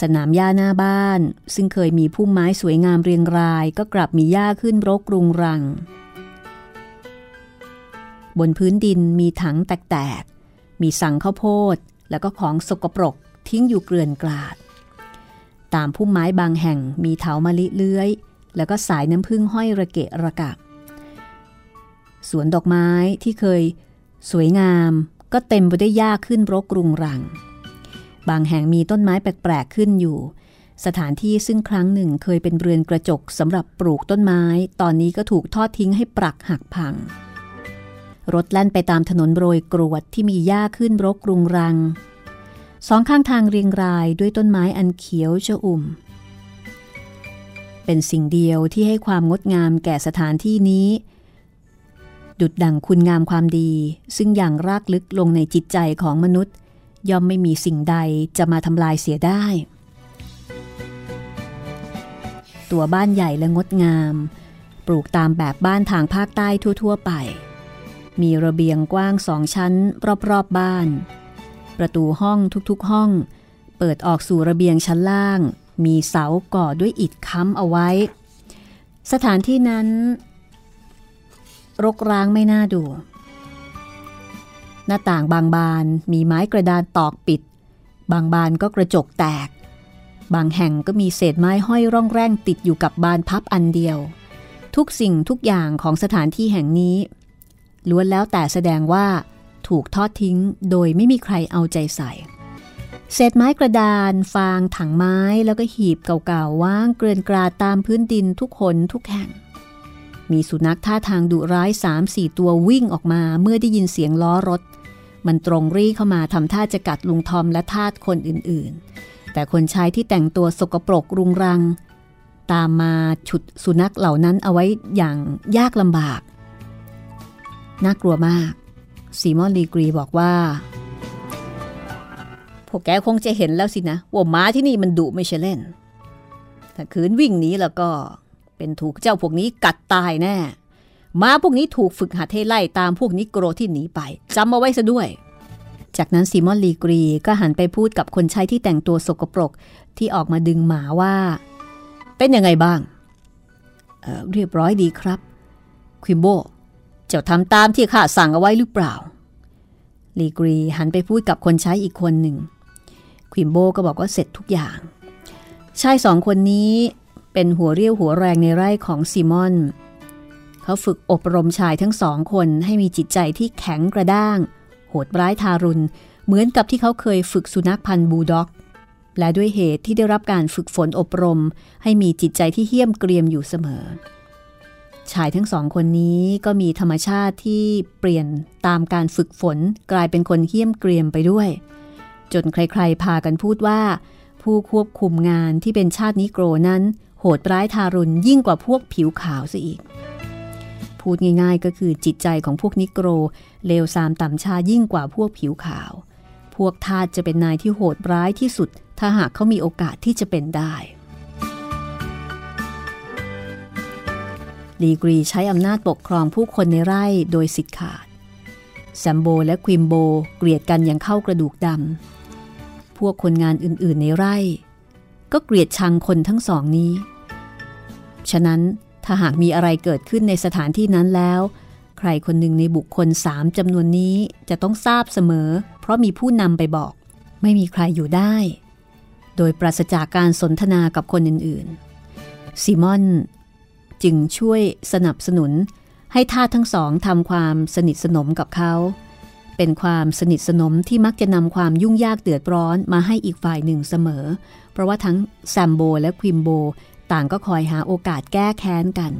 สนามหญ้าหน้าบ้าน ซึ่งเคยมีพุ่มไม้สวยงามเรียงราย ก็กลับมีหญ้าขึ้นรกรุงรัง บนพื้นดินมีถังแตกๆ มีสังข้าวโพด แล้วก็ของสกปรกทิ้งอยู่เกลื่อนกลาด ตามพุ่มไม้บางแห่งมีเถามะลิเลื้อย แล้วก็สายน้ำผึ้งห้อยระเกะระกะ สวนดอกไม้ที่เคยสวยงามก็เต็มไปด้วยหญ้าขึ้นรกรุงรัง บางแห่งมีต้นไม้แปลก ๆ ขึ้นอยู่ สถานที่ซึ่งครั้งหนึ่งเคยเป็นเรือนกระจกสำหรับปลูกต้นไม้ ตอนนี้ก็ถูกทอดทิ้งให้ปรักหักพัง รถแล่นไปตามถนนโรยกรวดที่มีหญ้าขึ้นรกรุงรัง สองข้างทางเรียงรายด้วยต้นไม้อันเขียวชอุ่ม เป็นสิ่งเดียวที่ให้ความงดงามแก่สถานที่นี้ ดุดดังคุณงามความดี ซึ่งอย่างรากลึกลงในจิตใจของมนุษย์ ย่อมไม่มีสิ่งใดจะมาทำลายเสียได้ ตัวบ้านใหญ่และงดงาม ปลูกตามแบบบ้านทางภาคใต้ทั่ว ๆ ไป มีระเบียงกว้างสองชั้นรอบๆบบ้าน ประตูห้องทุกๆห้อง เปิดออกสู่ระเบียงชั้นล่าง มีเสาก่อด้วยอิฐค้ำเอาไว้ สถานที่นั้น รกร้างไม่น่าดู หน้าต่างบางบานมีไม้กระดานตอกปิด บางบานก็กระจกแตก บางแห่งก็มีเศษไม้ห้อยร่องแร่งติดอยู่กับบานพับอันเดียว ทุกสิ่งทุกอย่างของสถานที่แห่งนี้ล้วนแล้วแต่แสดงว่าถูกทอดทิ้งโดยไม่มีใครเอาใจใส่ เศษไม้กระดาน ฟางถังไม้แล้วก็หีบเก่าๆว่างเกลื่อนกราดตามพื้นดินทุกคนทุกแห่ง มีสุนัขท่าทางดุร้ายสามสี่ตัววิ่งออกมาเมื่อได้ยินเสียงล้อรถ มันตรงรีเข้ามาทำท่าจะกัดลุงทอมและทาสคนอื่นๆ แต่คนชายที่แต่งตัวสกปรกรุงรัง ตามมาฉุดสุนัขเหล่านั้นเอาไว้อย่างยากลำบาก น่ากลัวมากซีมอนลีกรีบอกว่า พวกแกคงจะเห็นแล้วสินะ ว่าม้าที่นี่มันดุไม่ใช่เล่น ถ้าคืนวิ่งหนีแล้วก็ เป็นถูกเจ้าพวกนี้กัดตายแน่ม้าพวกนี้ถูกฝึกหัดให้ไล่ตามพวกนิโกรที่หนีไปจำเอาไว้ซะด้วย จากนั้นซีมอนลีกรีก็หันไปพูดกับคนใช้ที่แต่งตัวสกปรกที่ออกมาดึงหมาว่า เป็นยังไงบ้างเเรียบร้อยดีครับ ควิมโบ เจ้าทำตามที่ข้าสั่งเอาไว้หรือเปล่า ลีกรีหันไปพูดกับคนใช้อีกคนหนึ่ง ควิมโบก็บอกว่าเสร็จทุกอย่างชายสองคนนี้ เป็นหัวเรี่ยวหัวแรงในไร่ของซีมอน เขาฝึกอบรมชายทั้งสองคนให้มีจิตใจที่แข็งกระด้าง โหดร้ายทารุณ เหมือนกับที่เขาเคยฝึกสุนัขพันธุ์บูลด็อก และด้วยเหตุที่ได้รับการฝึกฝนอบรม ให้มีจิตใจที่เหี้ยมเกรียมอยู่เสมอ ชายทั้งสองคนนี้ก็มีธรรมชาติที่เปลี่ยนตามการฝึกฝนกลายเป็นคนเหี้ยมเกรียมไปด้วย จนใครๆพากันพูดว่า ผู้ควบคุมงานที่เป็นชาตินิโกรนั้น โหดร้ายทารุณยิ่งกว่าพวกผิวขาวซะอีก พูดง่ายๆก็คือจิตใจของพวกนิโกรเลวซามต่ำชายิ่งกว่าพวกผิวขาว พวกทาสจะเป็นนายที่โหดร้ายที่สุด ถ้าหากเขามีโอกาสที่จะเป็นได้ลีกรีใช้อำนาจปกครองผู้คนในไร่โดยสิทธิ์ขาดแซมโบและควิมโบเกลียดกันอย่างเข้ากระดูกดำ พวกคนงานอื่นๆในไร่ ก็เกลียดชังคนทั้งสองนี้ ฉะนั้นถ้าหากมีอะไรเกิดขึ้นในสถานที่นั้นแล้ว ใครคนหนึ่งในบุคคลสามจำนวนนี้จะต้องทราบเสมอ เพราะมีผู้นำไปบอก ไม่มีใครอยู่ได้ โดยปราศจากการสนทนากับคนอื่นๆซิมอนจึงช่วยสนับสนุนให้ท่าทั้งสองทำความสนิทสนมกับเขา เป็นความสนิทสนมที่มักจะนำความยุ่งยากเดือดร้อนมาให้อีกฝ่ายหนึ่งเสมอ เพราะว่าทั้งแซมโบและควิมโบ ต่างก็คอยหาโอกาสแก้แค้นกัน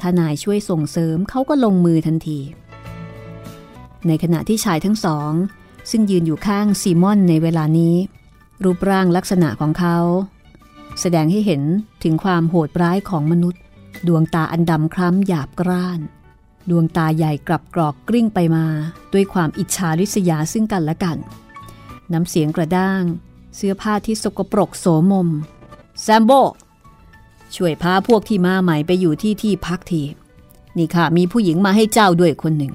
ถ้านายช่วยส่งเสริมเขาก็ลงมือทันที ในขณะที่ชายทั้งสอง ซึ่งยืนอยู่ข้างซีมอนในเวลานี้ รูปร่างลักษณะของเขา แสดงให้เห็นถึงความโหดร้ายของมนุษย์ ดวงตาอันดำคล้ำหยาบกร้าน ดวงตาใหญ่กลับกรอกกลิ้งไปมา ด้วยความอิจฉาริษยาซึ่งกันและกัน น้ำเสียงกระด้าง เสื้อผ้าที่สกปรกโสมม แซมโบ ช่วยพาพวกที่มาใหม่ไปอยู่ที่ที่พักที นี่ค่ะมีผู้หญิงมาให้เจ้าด้วยคนหนึ่ง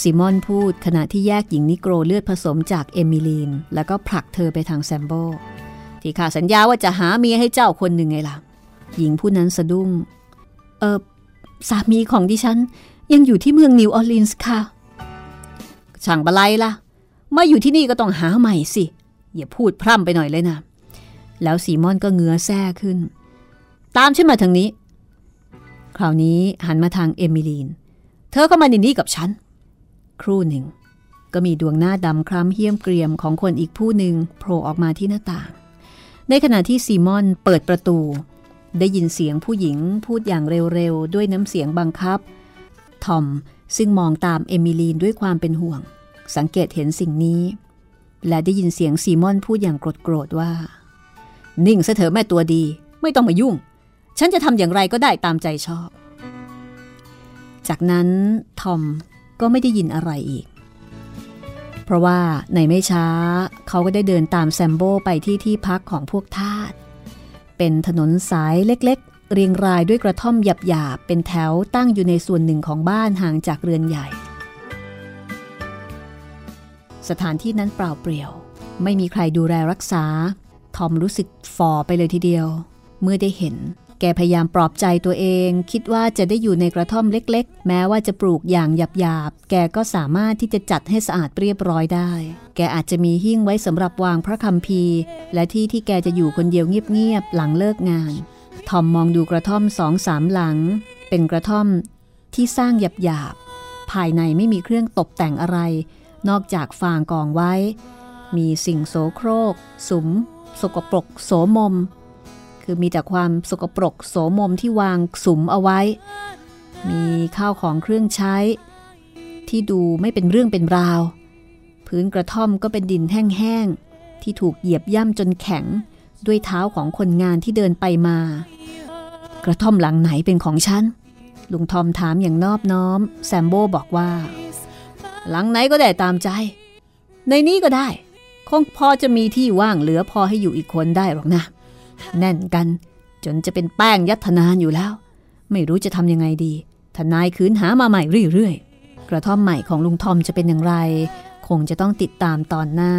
ซิมอนพูดขณะที่แยกหญิงนิโกรเลือดผสมจากเอมิลีน แล้วก็ผลักเธอไปทางแซมโบ ที่ข้าสัญญาว่าจะหาเมียให้เจ้าคนหนึ่งไงล่ะ หญิงผู้นั้นสะดุ้ง เออสามีของดิฉัน ยังอยู่ที่เมืองนิวออร์ลีนส์ค่ะ ช่างปะไรล่ะ มาอยู่ที่นี่ก็ต้องหาใหม่สิ อย่าพูดพร่ำไปหน่อยเลยนะ แล้วซีมอนก็เงื้อแส้ขึ้น ตามฉันมาทางนี้ คราวนี้หันมาทางเอมิลีน เธอก็มาในนี้กับฉัน ครู่หนึ่ง ก็มีดวงหน้าดำคล้ำเหี้ยมเกรียมของคนอีกผู้หนึ่งโผล่ออกมาที่หน้าต่าง ในขณะที่ซีมอนเปิดประตู ได้ยินเสียงผู้หญิงพูดอย่างเร็วๆด้วยน้ำเสียงบังคับ ทอม ซึ่งมองตามเอมิลีนด้วยความเป็นห่วง สังเกตเห็นสิ่งนี้ และได้ยินเสียงซีมอนพูดอย่างโกรธๆว่า นิ่งซะเถอะแม่ตัวดี ไม่ต้องมายุ่ง ฉันจะทำอย่างไรก็ได้ตามใจชอบ จากนั้นทอมก็ไม่ได้ยินอะไรอีก เพราะว่าในไม่ช้าเขาก็ได้เดินตามแซมโบไปที่ที่พักของพวกทาสเป็นถนนสายเล็ก เรียงรายด้วยกระท่อมหยาบๆเป็นแถวตั้งอยู่ในส่วนหนึ่งของบ้านห่างจากเรือนใหญ่ สถานที่นั้นเปล่าเปลี่ยว ไม่มีใครดูแลรักษา ทอมรู้สึกฟอไปเลยทีเดียว เมื่อได้เห็น แกพยายามปลอบใจตัวเอง คิดว่าจะได้อยู่ในกระท่อมเล็กๆ แม้ว่าจะปลูกอย่างหยาบๆ แกก็สามารถที่จะจัดให้สะอาดเรียบร้อยได้ แกอาจจะมีหิ้งไว้สำหรับวางพระคัมภีร์ และที่ที่แกจะอยู่คนเดียวเงียบๆ หลังเลิกงาน ทอมมองดูกระท่อมสองสามหลัง เป็นกระท่อมที่สร้างหยาบๆ ภายในไม่มีเครื่องตกแต่งอะไร นอกจากฟางกองไว้ มีสิ่งโสโครก สุม สกปรก โสมม คือมีแต่ความสกปรก โสมมที่วางสุมเอาไว้ มีข้าวของเครื่องใช้ ที่ดูไม่เป็นเรื่องเป็นราว พื้นกระท่อมก็เป็นดินแห้งๆ ที่ถูกเหยียบย่ำจนแข็ง ด้วยเท้าของคนงานที่เดินไปมา กระท่อมหลังไหนเป็นของฉัน ลุงทอมถามอย่างนอบน้อม แซมโบบอกว่า หลังไหนก็ได้ตามใจ ในนี้ก็ได้ คงพอจะมีที่ว่างเหลือพอให้อยู่อีกคนได้หรอกนะ แน่นกัน จนจะเป็นแป้งยัดธนานอยู่แล้ว ไม่รู้จะทำยังไงดีทนายคืนหามาใหม่เรื่อยๆ กระท่อมใหม่ของลุงทอมจะเป็นอย่างไร คงจะต้องติดตามตอนหน้า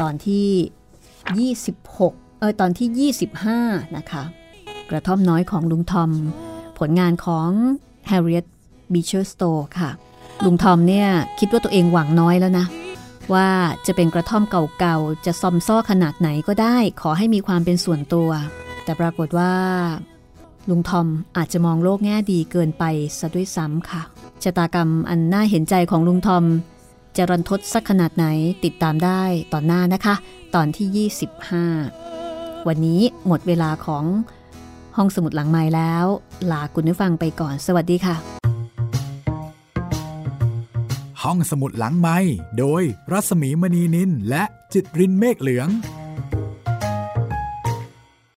ตอนที่ 26 เออตอนที่ 25 นะคะ กระท่อมน้อยของลุงทอม ผลงานของ Harriet Beecher Stowe ค่ะ ลุงทอมเนี่ยคิดว่าตัวเองหวังน้อยแล้วนะ ว่าจะเป็นกระท่อมเก่าๆ จะซอมซ้อขนาดไหนก็ได้ ขอให้มีความเป็นส่วนตัว แต่ปรากฏว่า ลุงทอมอาจจะมองโลกแง่ดีเกินไปซะด้วยซ้ำค่ะชะตากรรมอันน่าเห็นใจของลุงทอม จะรันทดสักขนาดไหนติดตามได้ตอนหน้านะคะ ตอนที่ 25 วันนี้หมดเวลาของห้องสมุดหลังไม้แล้ว ลาคุณผู้ฟังไปก่อน สวัสดีค่ะ ห้องสมุดหลังไม้โดยรัศมีมณีนินและจิตรินเมฆเหลือง